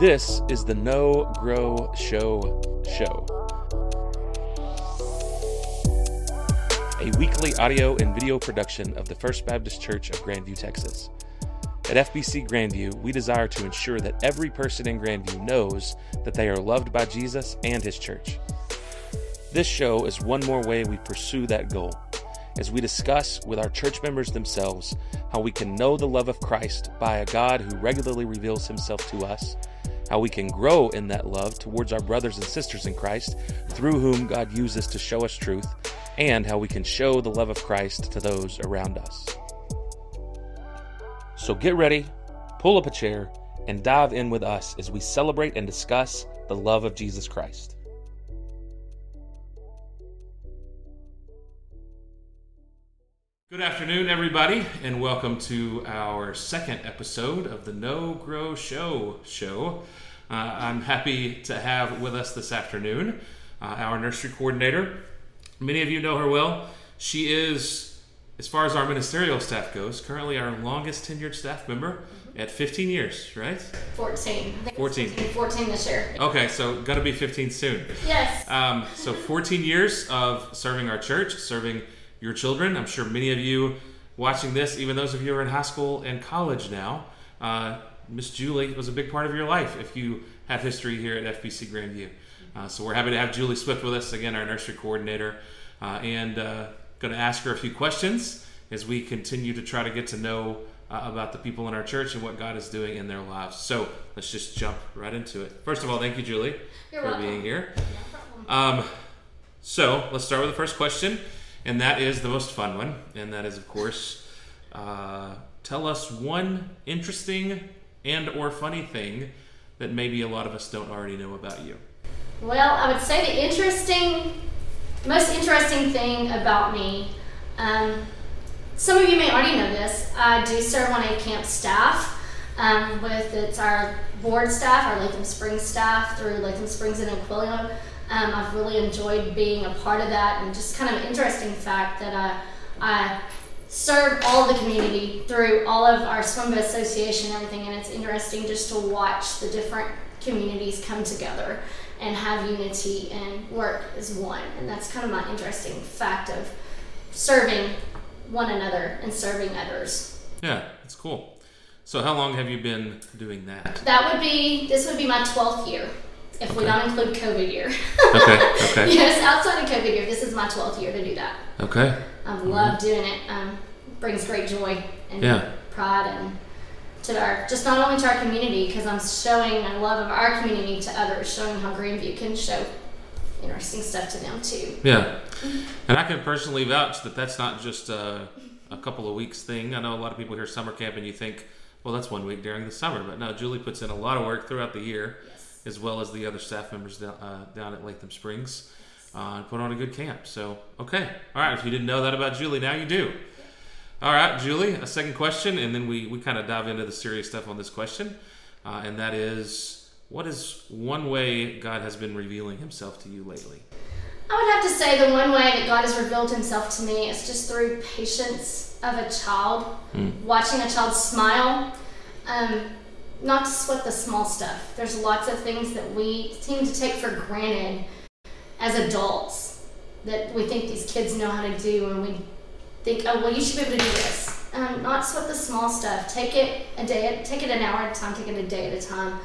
This is the Know Grow Show show. A weekly audio and video production of the First Baptist Church of Grandview, Texas. At FBC Grandview, we desire to ensure that every person in Grandview knows that they are loved by Jesus and His church. This show is one more way we pursue that goal as we discuss with our church members themselves how we can know the love of Christ by a God who regularly reveals himself to us, how we can grow in that love towards our brothers and sisters in Christ through whom God uses to show us truth, and how we can show the love of Christ to those around us. So get ready, pull up a chair, and dive in with us as we celebrate and discuss the love of Jesus Christ. Good afternoon, everybody, and welcome to our second episode of the Know Grow Show show. Uh, I'm happy to have with us this afternoon uh, our nursery coordinator. Many of you know her well. She is, as far as our ministerial staff goes, currently our longest tenured staff member at 15 years, right? 14. I think it's 14. 14 this year. Okay, so gonna be 15 soon. Yes. Um, so 14 years of serving our church, serving your children. I'm sure many of you watching this, even those of you who are in high school and college now, uh, Miss Julie was a big part of your life if you have history here at FBC Grandview. Uh, so we're happy to have Julie Swift with us again, our nursery coordinator, uh, and uh, going to ask her a few questions as we continue to try to get to know uh, about the people in our church and what God is doing in their lives. So let's just jump right into it. First of all, thank you, Julie, You're for welcome. being here. No. Um, so let's start with the first question, and that is the most fun one, and that is, of course, uh, tell us one interesting and or funny thing that maybe a lot of us don't already know about you. Well, I would say the interesting, most interesting thing about me, um, some of you may already know this, I do serve on a camp staff um, with it's our board staff, our Latham Springs staff through Latham Springs and Aquilla. Um, I've really enjoyed being a part of that and just kind of an interesting fact that I, I serve all the community through all of our swim boat association and everything and it's interesting just to watch the different communities come together and have unity and work as one and that's kind of my interesting fact of serving one another and serving others Yeah, that's cool. So how long have you been doing that? that would be this would be my 12th year if we don't include covid year Okay, okay, yes outside of covid year this is my 12th year to do that okay. I've loved doing it. Um, brings great joy and Yeah. pride and to our just not only to our community because I'm showing a love of our community to others, showing how Greenview can show interesting stuff to them too. Yeah, and I can personally vouch that that's not just a, a couple of weeks thing. I know a lot of people hear summer camp and you think, well, that's one week during the summer, but no, Julie puts in a lot of work throughout the year, Yes. As well as the other staff members down, uh, down at Latham Springs, uh, and put on a good camp. So, okay, all right. If you didn't know that about Julie, now you do. All right, Julie, a second question, and then we, we kind of dive into the serious stuff on this question, uh, and that is, what is one way God has been revealing Himself to you lately? I would have to say the one way that God has revealed Himself to me is just through patience of a child, watching a child smile. Um, not to sweat the small stuff. There's lots of things that we seem to take for granted as adults that we think these kids know how to do, and we think, oh well, you should be able to do this. Um, not sweat the small stuff. Take it a day, take it an hour at a time, take it a day at a time.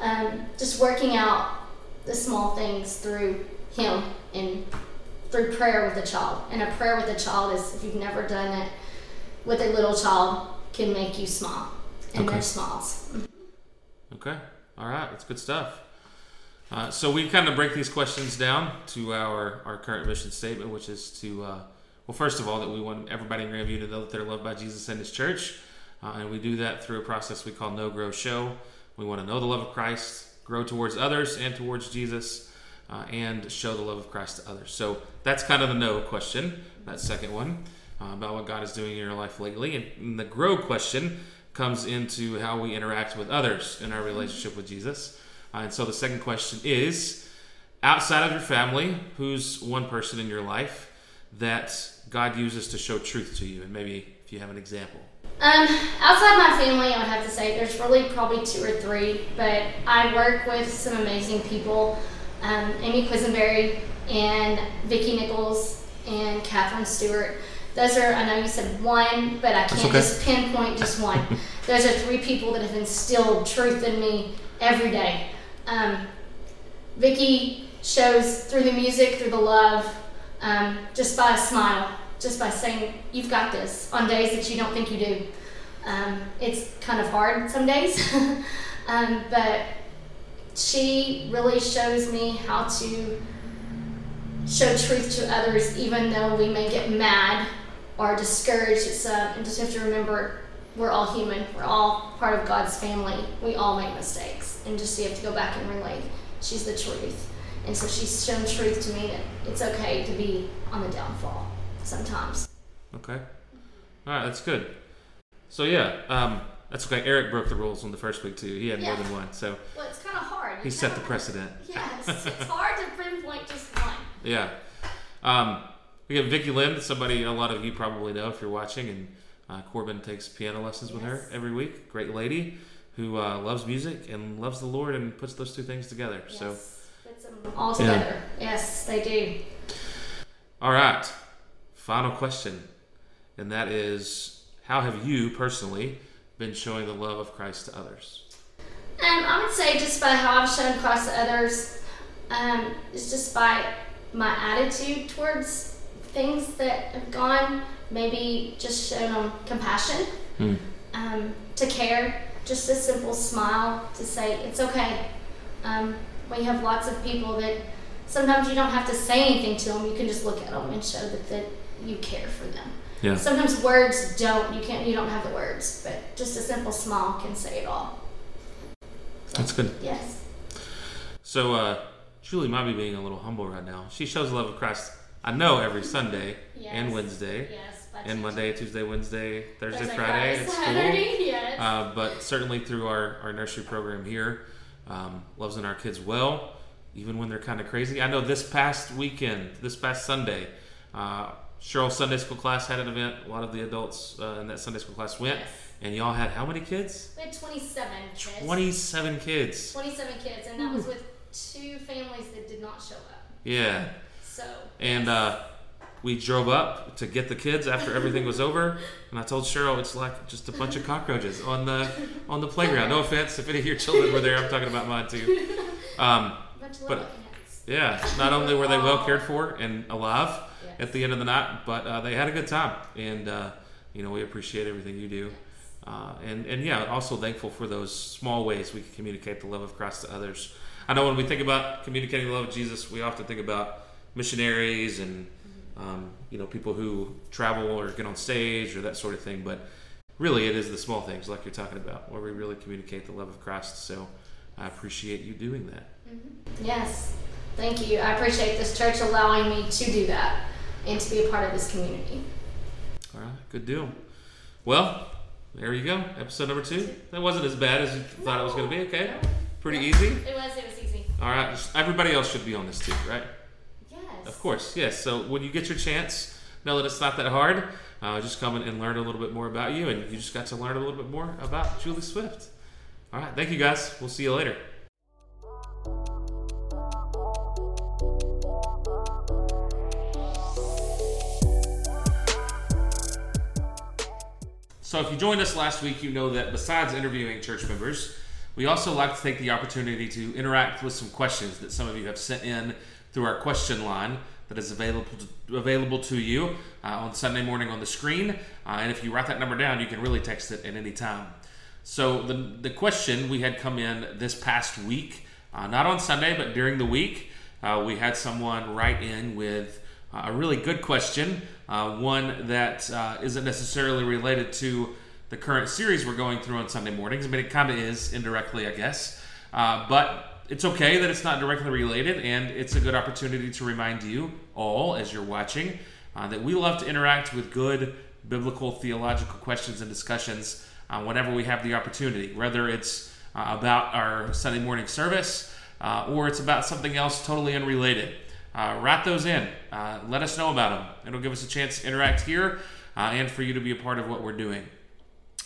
Um, just working out the small things through Him and through prayer with a child. And a prayer with a child is, if you've never done it with a little child, can make you smile. And Okay. their smiles. Okay. All right. That's good stuff. Uh, so we kind of break these questions down to our, our current mission statement, which is to, uh, well, first of all, that we want everybody in Grandview to know that they're loved by Jesus and His church. Uh, and we do that through a process we call Know Grow Show. We want to know the love of Christ, grow towards others and towards Jesus, uh, and show the love of Christ to others. So that's kind of the know question, that second one, uh, about what God is doing in your life lately. And, and the grow question comes into how we interact with others in our relationship with Jesus. Uh, and so the second question is outside of your family, who's one person in your life that God uses to show truth to you? And maybe if you have an example. Um, outside my family, I would have to say there's really probably two or three, but I work with some amazing people. Um, Amy Quisenberry and Vicki Nichols and Catherine Stewart. Those are, I know you said one, but I can't okay. just pinpoint just one. Those are three people that have instilled truth in me every day. Um, Vicki shows through the music, through the love, um, just by a smile, just by saying, You've got this on days that you don't think you do. Um, it's kind of hard some days, um, but she really shows me how to show truth to others, even though we may get mad or discouraged. It's uh, and just have to remember we're all human. We're all part of God's family. We all make mistakes, and just you have to go back and relate. She's the truth, and so she's shown truth to me that it's okay to be on the downfall sometimes. Okay. All right, that's good. So yeah, um, that's okay. Eric broke the rules on the first week too. He had Yeah. more than one, so Well, it's kind of hard. he set the precedent. Yes, it's hard to pinpoint just one. Yeah. Um, we got Vicky Lynn, somebody a lot of you probably know if you're watching, and uh, Corbin takes piano lessons with her every week. Great lady who uh, loves music and loves the Lord and puts those two things together. So, puts them all Yeah. together. Yes, they do. all right, final question, and that is, how have you personally been showing the love of Christ to others? Um, I would say just by how I've shown Christ to others, um, it's just by my attitude towards things that have gone. Maybe just shown them compassion, Hmm. um, to care, just a simple smile to say it's okay. Um, we have lots of people that sometimes you don't have to say anything to them. You can just look at them and show that, that you care for them. Yeah. Sometimes words don't. You can't. You don't have the words, but just a simple smile can say it all. That's good. Yes. So, uh, Julie might be being a little humble right now. She shows the love of Christ, I know, every Sunday and Wednesday, Yes. and. Monday, Tuesday, Wednesday, Thursday, Thursday, Friday at school. Saturday. Yes. Uh, but certainly through our, our nursery program here, um, loves in our kids well, even when they're kind of crazy. I know this past weekend, this past Sunday, uh, Cheryl's Sunday school class had an event. A lot of the adults uh, in that Sunday school class went, Yes. and y'all had how many kids? we had 27 kids. 27 kids. 27 kids, and that was with two families that did not show up. Yeah. So. And uh, we drove up to get the kids after everything was over, and I told Cheryl it's like just a bunch of cockroaches on the on the playground. No offense if any of your children were there. I'm talking about mine too. Um, a bunch of but- yeah, not only were they well cared for and alive Yes. at the end of the night, but uh, they had a good time, and uh, you know we appreciate everything you do. Uh, and and yeah, also thankful for those small ways we can communicate the love of Christ to others. I know when we think about communicating the love of Jesus, we often think about missionaries and um, you know people who travel or get on stage or that sort of thing. But really, it is the small things like you're talking about where we really communicate the love of Christ. So I appreciate you doing that. Yes. Thank you. I appreciate this church allowing me to do that and to be a part of this community. All right, good deal. Well, there you go. Episode number two. That wasn't as bad as you thought it was going to be. Okay, pretty easy. It was. It was easy. All right, everybody else should be on this too, right? Of course, yes. So when you get your chance, know that it's not that hard. Uh, just come in and learn a little bit more about you, and you just got to learn a little bit more about Julie Swift. All right, thank you guys. We'll see you later. So, if you joined us last week, you know that besides interviewing church members, we also like to take the opportunity to interact with some questions that some of you have sent in through our question line that is available to, available to you uh, on Sunday morning on the screen. Uh, and if you write that number down, you can really text it at any time. So, the, the question we had come in this past week, uh, not on Sunday, but during the week, uh, we had someone write in with uh, a really good question, uh, one that not necessarily related to the current series we're going through on Sunday mornings. I mean, it kind of is indirectly, I guess. But it's okay that it's not directly related, and it's a good opportunity to remind you all as you're watching uh, that we love to interact with good biblical theological questions and discussions uh, whenever we have the opportunity, whether it's uh, about our Sunday morning service uh, or it's about something else totally unrelated. Uh, write those in. Uh, let us know about them. It'll give us a chance to interact here and for you to be a part of what we're doing.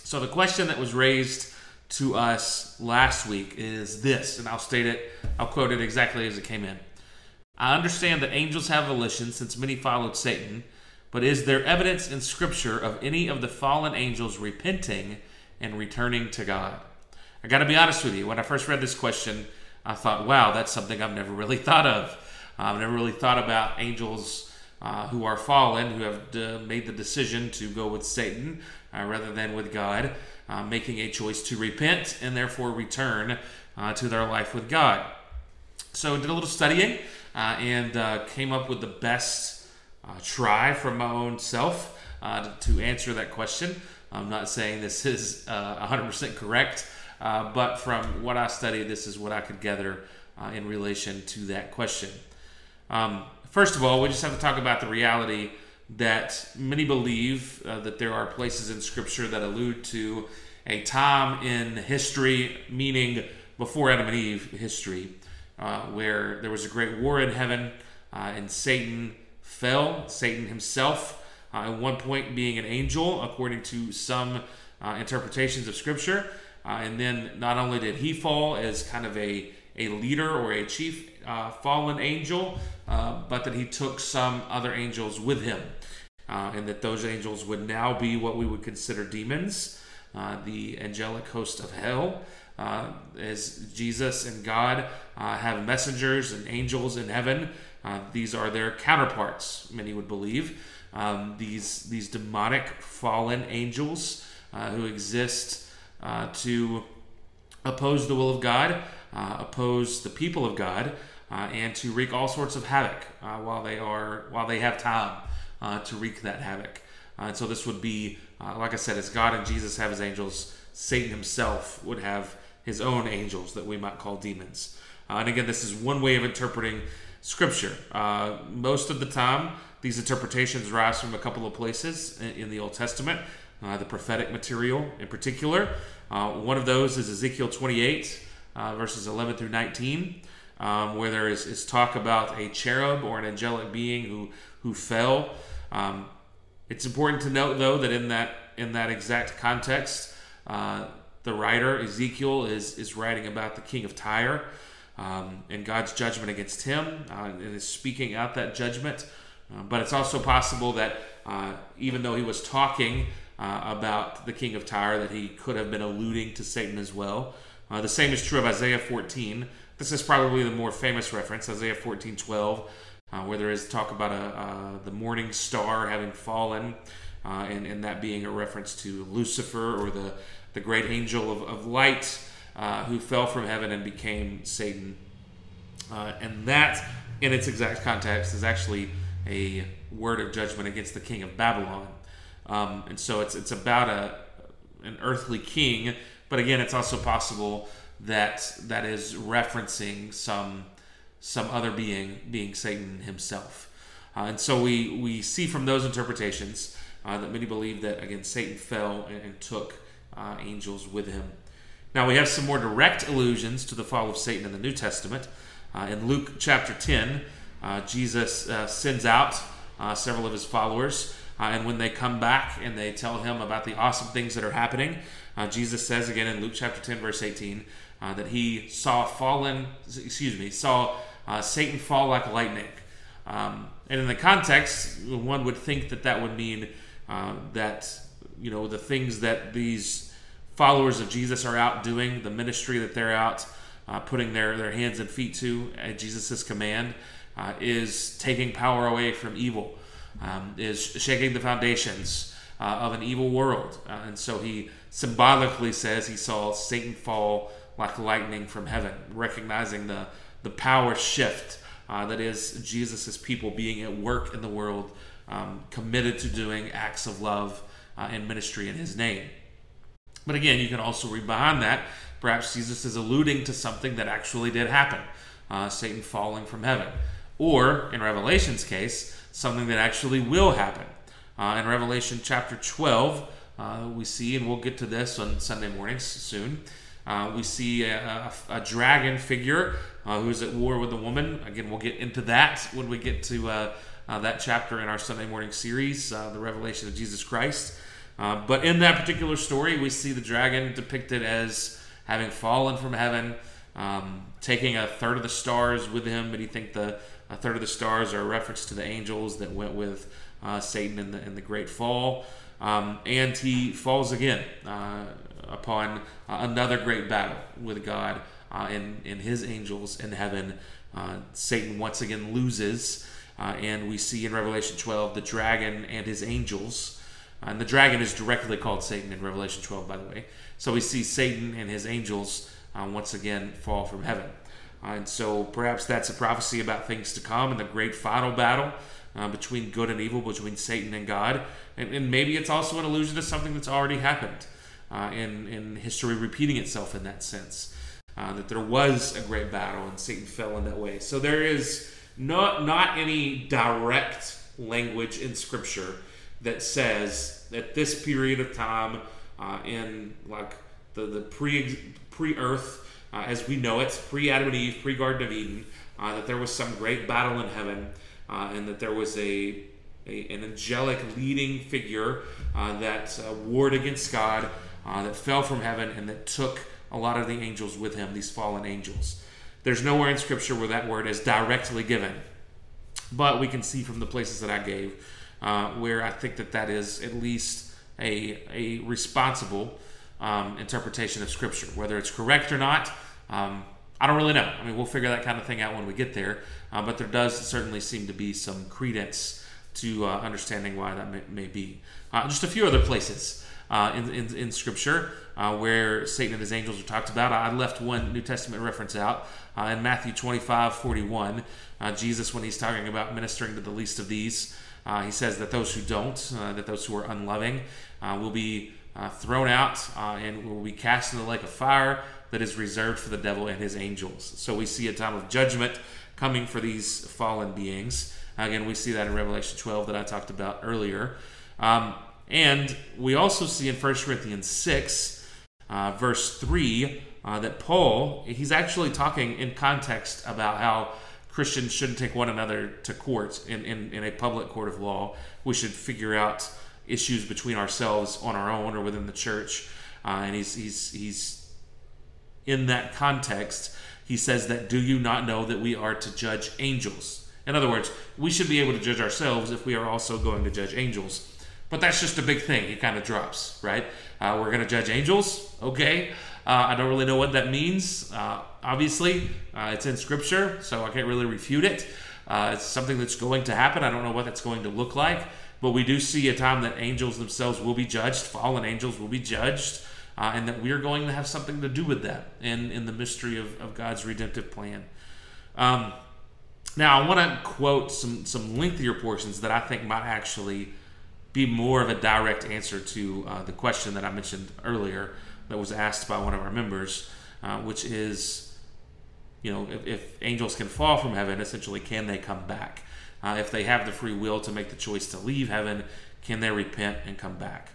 So the question that was raised to us last week is this, and I'll state it, I'll quote it exactly as it came in. I understand that angels have volition since many followed Satan, but is there evidence in Scripture of any of the fallen angels repenting and returning to God? I got to be honest with you. When I first read this question, I thought, wow, that's something I've never really thought of. I've never really thought about angels uh, who are fallen, who have d- made the decision to go with Satan uh, rather than with God, uh, making a choice to repent and therefore return uh, to their life with God. So, did a little studying uh, and uh, came up with the best try from my own self to answer that question. I'm not saying this is 100% correct. Uh, but from what I studied, this is what I could gather uh, in relation to that question. Um, first of all, we just have to talk about the reality that many believe uh, that there are places in Scripture that allude to a time in history, meaning before Adam and Eve history, uh, where there was a great war in heaven uh, and Satan fell, Satan himself, at one point being an angel, according to some interpretations of Scripture. Uh, and then not only did he fall as kind of a, a leader or a chief uh, fallen angel, uh, but that he took some other angels with him. Uh, and that those angels would now be what we would consider demons, uh, the angelic host of hell. Uh, as Jesus and God have messengers and angels in heaven, these are their counterparts, many would believe. Um, these, these demonic fallen angels who exist uh, to oppose the will of God, uh, oppose the people of God, uh, and to wreak all sorts of havoc uh, while they are while they have time uh, to wreak that havoc. and so this would be, like I said, as God and Jesus have his angels, Satan himself would have his own angels that we might call demons. and again, this is one way of interpreting Scripture. most of the time, these interpretations rise from a couple of places in the Old Testament uh, the prophetic material in particular. Uh, one of those is Ezekiel 28, uh, verses 11 through 19, um, where there is, is, talk about a cherub or an angelic being who, who fell. Um, it's important to note, though, that in that in that exact context, uh, the writer Ezekiel is is writing about the king of Tyre um, and God's judgment against him, uh, and is speaking out that judgment. Uh, but it's also possible that uh, even though he was talking uh, about the king of Tyre that he could have been alluding to Satan as well. Uh, the same is true of Isaiah 14. This is probably the more famous reference, Isaiah 14 12, uh, where there is talk about a, uh, the morning star having fallen, uh, and, and that being a reference to Lucifer or the, the great angel of, of light uh, who fell from heaven and became Satan. and that, in its exact context, is actually a word of judgment against the king of Babylon. Um, and so it's it's about a an earthly king, but again, it's also possible that that is referencing some some other being, being Satan himself. Uh, and so we we see from those interpretations uh, that many believe that again Satan fell and, and took uh, angels with him. Now we have some more direct allusions to the fall of Satan in the New Testament. Uh, in Luke chapter 10, uh, Jesus uh, sends out several of his followers and when they come back and they tell him about the awesome things that are happening, Jesus says again in Luke chapter 10, verse 18, uh, that he saw fallen, excuse me, saw uh, Satan fall like lightning. Um, and in the context, one would think that that would mean uh, that, you know, the things that these followers of Jesus are out doing, the ministry that they're out uh, putting their, their hands and feet to at Jesus' command, is taking power away from evil um, is shaking the foundations uh, of an evil world. Uh, and so he symbolically says he saw Satan fall like lightning from heaven, recognizing the, the power shift uh, that is Jesus' people being at work in the world, um, committed to doing acts of love uh, and ministry in his name. But again, you can also read behind that. Perhaps Jesus is alluding to something that actually did happen uh, Satan falling from heaven. Or, in Revelation's case, something that actually will happen. Uh, in Revelation chapter 12, uh, we see, and we'll get to this on Sunday mornings soon, uh, we see a, a, a dragon figure uh, who's at war with a woman. Again, we'll get into that when we get to uh, uh, that chapter in our Sunday morning series, the Revelation of Jesus Christ. Uh, but in that particular story, we see the dragon depicted as having fallen from heaven, um, taking a third of the stars with him. But you think the a third of the stars are a reference to the angels that went with uh, Satan in the in the great fall, um, and he falls again uh, upon uh, another great battle with God uh, and and his angels in heaven. Uh, Satan once again loses, uh, and we see in Revelation 12 the dragon and his angels. and the dragon is directly called Satan in Revelation 12, by the way. So we see Satan and his angels once again fall from heaven. Uh, and so perhaps that's a prophecy about things to come and the great final battle uh, between good and evil, between Satan and God. And, and, maybe it's also an allusion to something that's already happened uh, in, in history repeating itself in that sense. Uh, that there was a great battle and Satan fell in that way. So there is not, not any direct language in Scripture that says that this period of time uh, in like the, the pre pre earth uh, as we know it, pre Adam and Eve, pre Garden of Eden, uh, that there was some great battle in heaven, uh, and that there was a, a, an angelic leading figure uh, that uh, warred against God, uh, that fell from heaven, and that took a lot of the angels with him, these fallen angels. There's nowhere in Scripture where that word is directly given, but we can see from the places that I gave where I think that that is at least a, a responsible um, interpretation of Scripture. Whether it's correct or not, um, I don't really know. I mean, we'll figure that kind of thing out when we get there. Uh, but there does certainly seem to be some credence to uh, understanding why that may, may be. Uh, just a few other places uh, in, in, in, Scripture uh, where Satan and his angels are talked about. I left one New Testament reference out uh, in Matthew 25 41. Jesus, when he's talking about ministering to the least of these, he says that those who don't, that those who are unloving, will be uh, thrown out uh, and will be cast into the lake of fire that is reserved for the devil and his angels. So we see a time of judgment coming for these fallen beings. Again, we see that in Revelation 12 that I talked about earlier. Um, and we also see in 1 Corinthians 6, uh, verse 3, uh, that Paul, he's actually talking in context about how Christians shouldn't take one another to court in, in, in a public court of law. We should figure out issues between ourselves on our own or within the church. Uh, and he's, he's, he's in that context, he says that, Do you not know that we are to judge angels? In other words, we should be able to judge ourselves if we are also going to judge angels. But that's just a big thing. He kind of drops, right? Uh, we're going to judge angels. Okay. Uh, I don't really know what that means. Uh, obviously, uh, it's in Scripture, so I can't really refute it. Uh, it's something that's going to happen. I don't know what that's going to look like. But we do see a time that angels themselves will be judged, fallen angels will be judged, uh, and that we are going to have something to do with that in, in the mystery of, of God's redemptive plan. Um, now, I want to quote some, some lengthier portions that I think might actually be more of a direct answer to uh, the question that I mentioned earlier that was asked by one of our members, uh, which is, you know, if, if angels can fall from heaven, essentially, can they come back? Uh, if they have the free will to make the choice to leave heaven, can they repent and come back?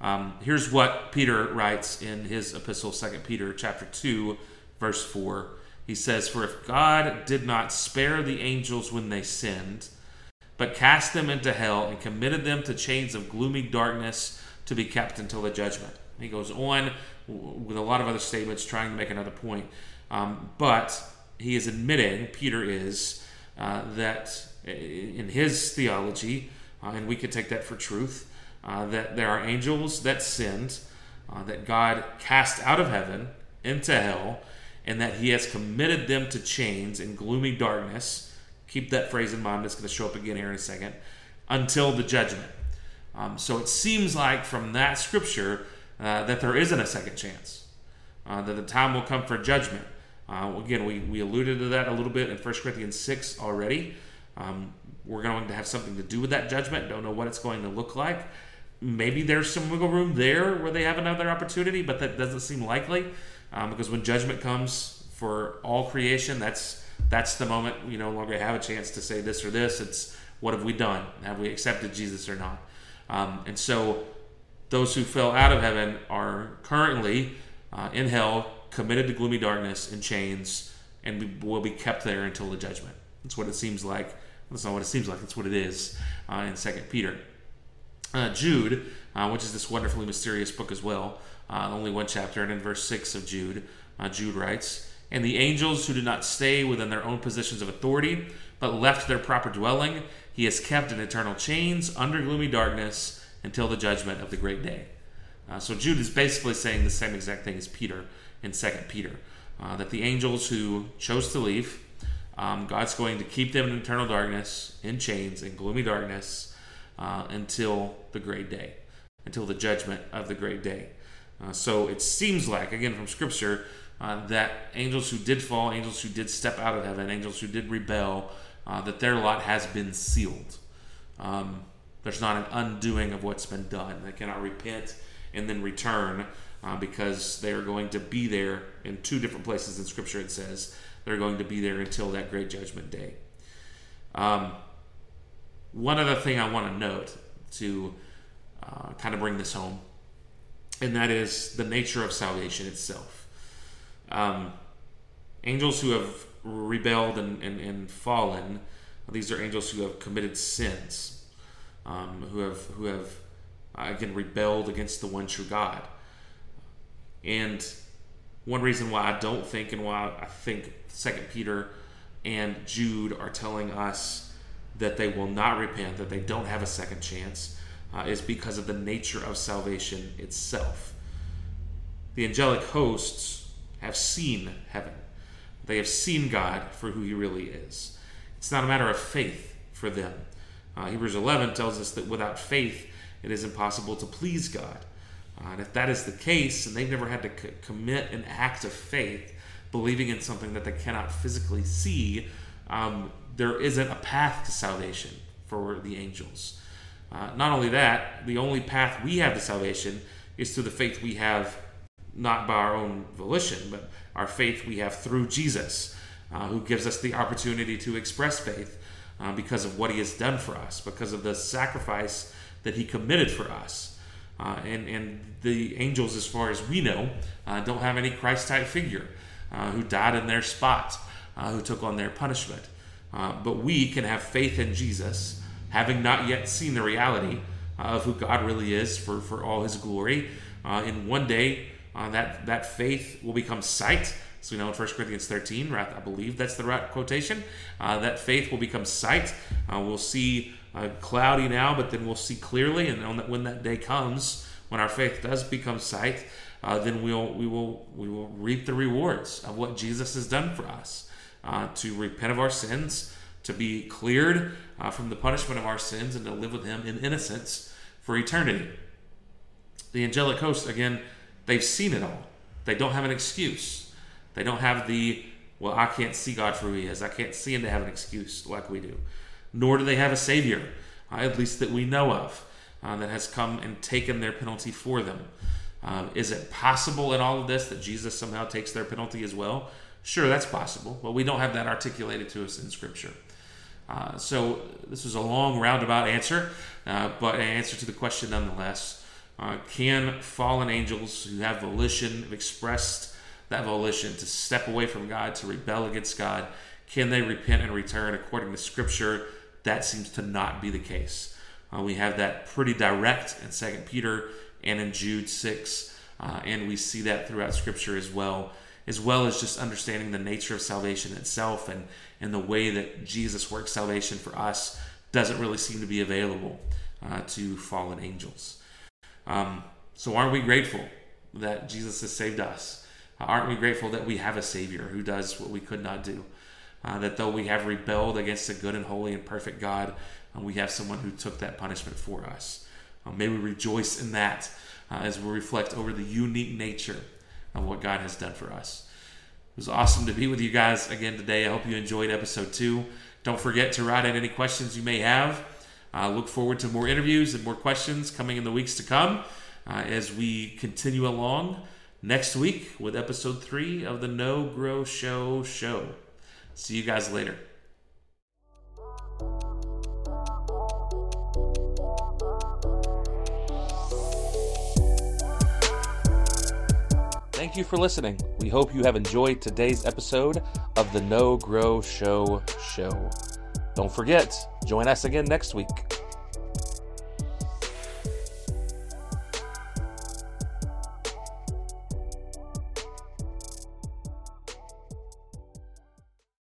Um, here's what Peter writes in his epistle, 2 Peter chapter 2, verse 4. He says, For if God did not spare the angels when they sinned, but cast them into hell and committed them to chains of gloomy darkness to be kept until the judgment. He goes on with a lot of other statements trying to make another point. Um, but he is admitting, Peter is, uh, that in his theology, uh, and we could take that for truth, uh, that there are angels that sinned, uh, that God cast out of heaven into hell, and that he has committed them to chains and gloomy darkness. Keep that phrase in mind, it's going to show up again here in a second, until the judgment. Um, so it seems like from that scripture uh, that there isn't a second chance, uh, that the time will come for judgment. Uh, again, we, we alluded to that a little bit in 1 Corinthians 6 already. Um, we're going to have something to do with that judgment. Don't know what it's going to look like. Maybe there's some wiggle room there where they have another opportunity, but that doesn't seem likely um, because when judgment comes for all creation, that's that's the moment you no longer have a chance to say this or this. It's what have we done? Have we accepted Jesus or not? Um, and so those who fell out of heaven are currently uh, in hell, committed to gloomy darkness in chains, and will be kept there until the judgment. That's what it seems like that's not what it seems like. That's what it is uh, in Second Peter. uh, Jude, uh, which is this wonderfully mysterious book as well, uh, only one chapter, and in verse 6 of Jude, uh, Jude writes, And the angels who did not stay within their own positions of authority, but left their proper dwelling, he has kept in eternal chains under gloomy darkness until the judgment of the great day. Uh, so Jude is basically saying the same exact thing as Peter in 2 Peter. Uh, that the angels who chose to leave, um, God's going to keep them in eternal darkness, in chains, in gloomy darkness, uh, until the great day, until the judgment of the great day. Uh, so it seems like, again, from Scripture, uh, that angels who did fall, angels who did step out of heaven, angels who did rebel, uh, that their lot has been sealed. Um, there's not an undoing of what's been done. They cannot repent and then return uh, because they are going to be there in two different places in Scripture. It says they're going to be there until that great judgment day. Um, one other thing I want to note to uh, kind of bring this home, and that is the nature of salvation itself. Um, angels who have rebelled and, and, and, fallen, these are angels who have committed sins, um, who have who have again rebelled against the one true God. And one reason why I don't think and why I think Second Peter and Jude are telling us that they will not repent, that they don't have a second chance, uh, is because of the nature of salvation itself. The angelic hosts have seen heaven. They have seen God for who He really is. It's not a matter of faith for them. Uh, Hebrews 11 tells us that without faith, it is impossible to please God. Uh, and if that is the case, and they've never had to c- commit an act of faith, believing in something that they cannot physically see, um, there isn't a path to salvation for the angels. Uh, not only that, the only path we have to salvation is through the faith we have, not by our own volition, but our faith we have through Jesus, uh, who gives us the opportunity to express faith uh, because of what he has done for us, because of the sacrifice that he committed for us. Uh, and, and the angels, as far as we know, uh, don't have any Christ type figure uh, who died in their spot, uh, who took on their punishment. But we can have faith in Jesus, having not yet seen the reality of who God really is for, for all his glory. in one day, that, that faith will become sight. So we know in 1 Corinthians 13, right, I believe that's the right quotation, that faith will become sight. we'll see uh, cloudy now, but then we'll see clearly. And that, when that day comes, when our faith does become sight, uh, then we'll we will we will reap the rewards of what Jesus has done for us. Uh, to repent of our sins, to be cleared uh, from the punishment of our sins, and to live with Him in innocence for eternity. The angelic host, again, they've seen it all. They don't have an excuse. They don't have the well, I can't see God for who He is. I can't see Him to have an excuse like we do nor do they have a Savior, uh, at least that we know of, uh, that has come and taken their penalty for them. Um, is it possible in all of this that Jesus somehow takes their penalty as well? Sure, that's possible, but we don't have that articulated to us in Scripture. Uh, so this was a long roundabout answer, uh, but an answer to the question nonetheless. Uh, can fallen angels who have volition, have expressed that volition to step away from God, to rebel against God, can they repent and return according to Scripture? That seems to not be the case. Uh, we have that pretty direct in Second Peter and in Jude 6, uh, and we see that throughout Scripture as well, as well as just understanding the nature of salvation itself and, and the way that Jesus works salvation for us doesn't really seem to be available uh, to fallen angels. Um, so, aren't we grateful that Jesus has saved us? aren't we grateful that we have a Savior who does what we could not do? uh, that though we have rebelled against a good and holy and perfect God, uh, we have someone who took that punishment for us. Uh, may we rejoice in that uh, as we reflect over the unique nature of what God has done for us. It was awesome to be with you guys again today. I hope you enjoyed episode two. Don't forget to write in any questions you may have. Uh, look forward to more interviews and more questions coming in the weeks to come uh, as we continue along next week with episode three of the Know Grow Show show. See you guys later. Thank you for listening. We hope you have enjoyed today's episode of the Know Grow Show show. Don't forget, join us again next week.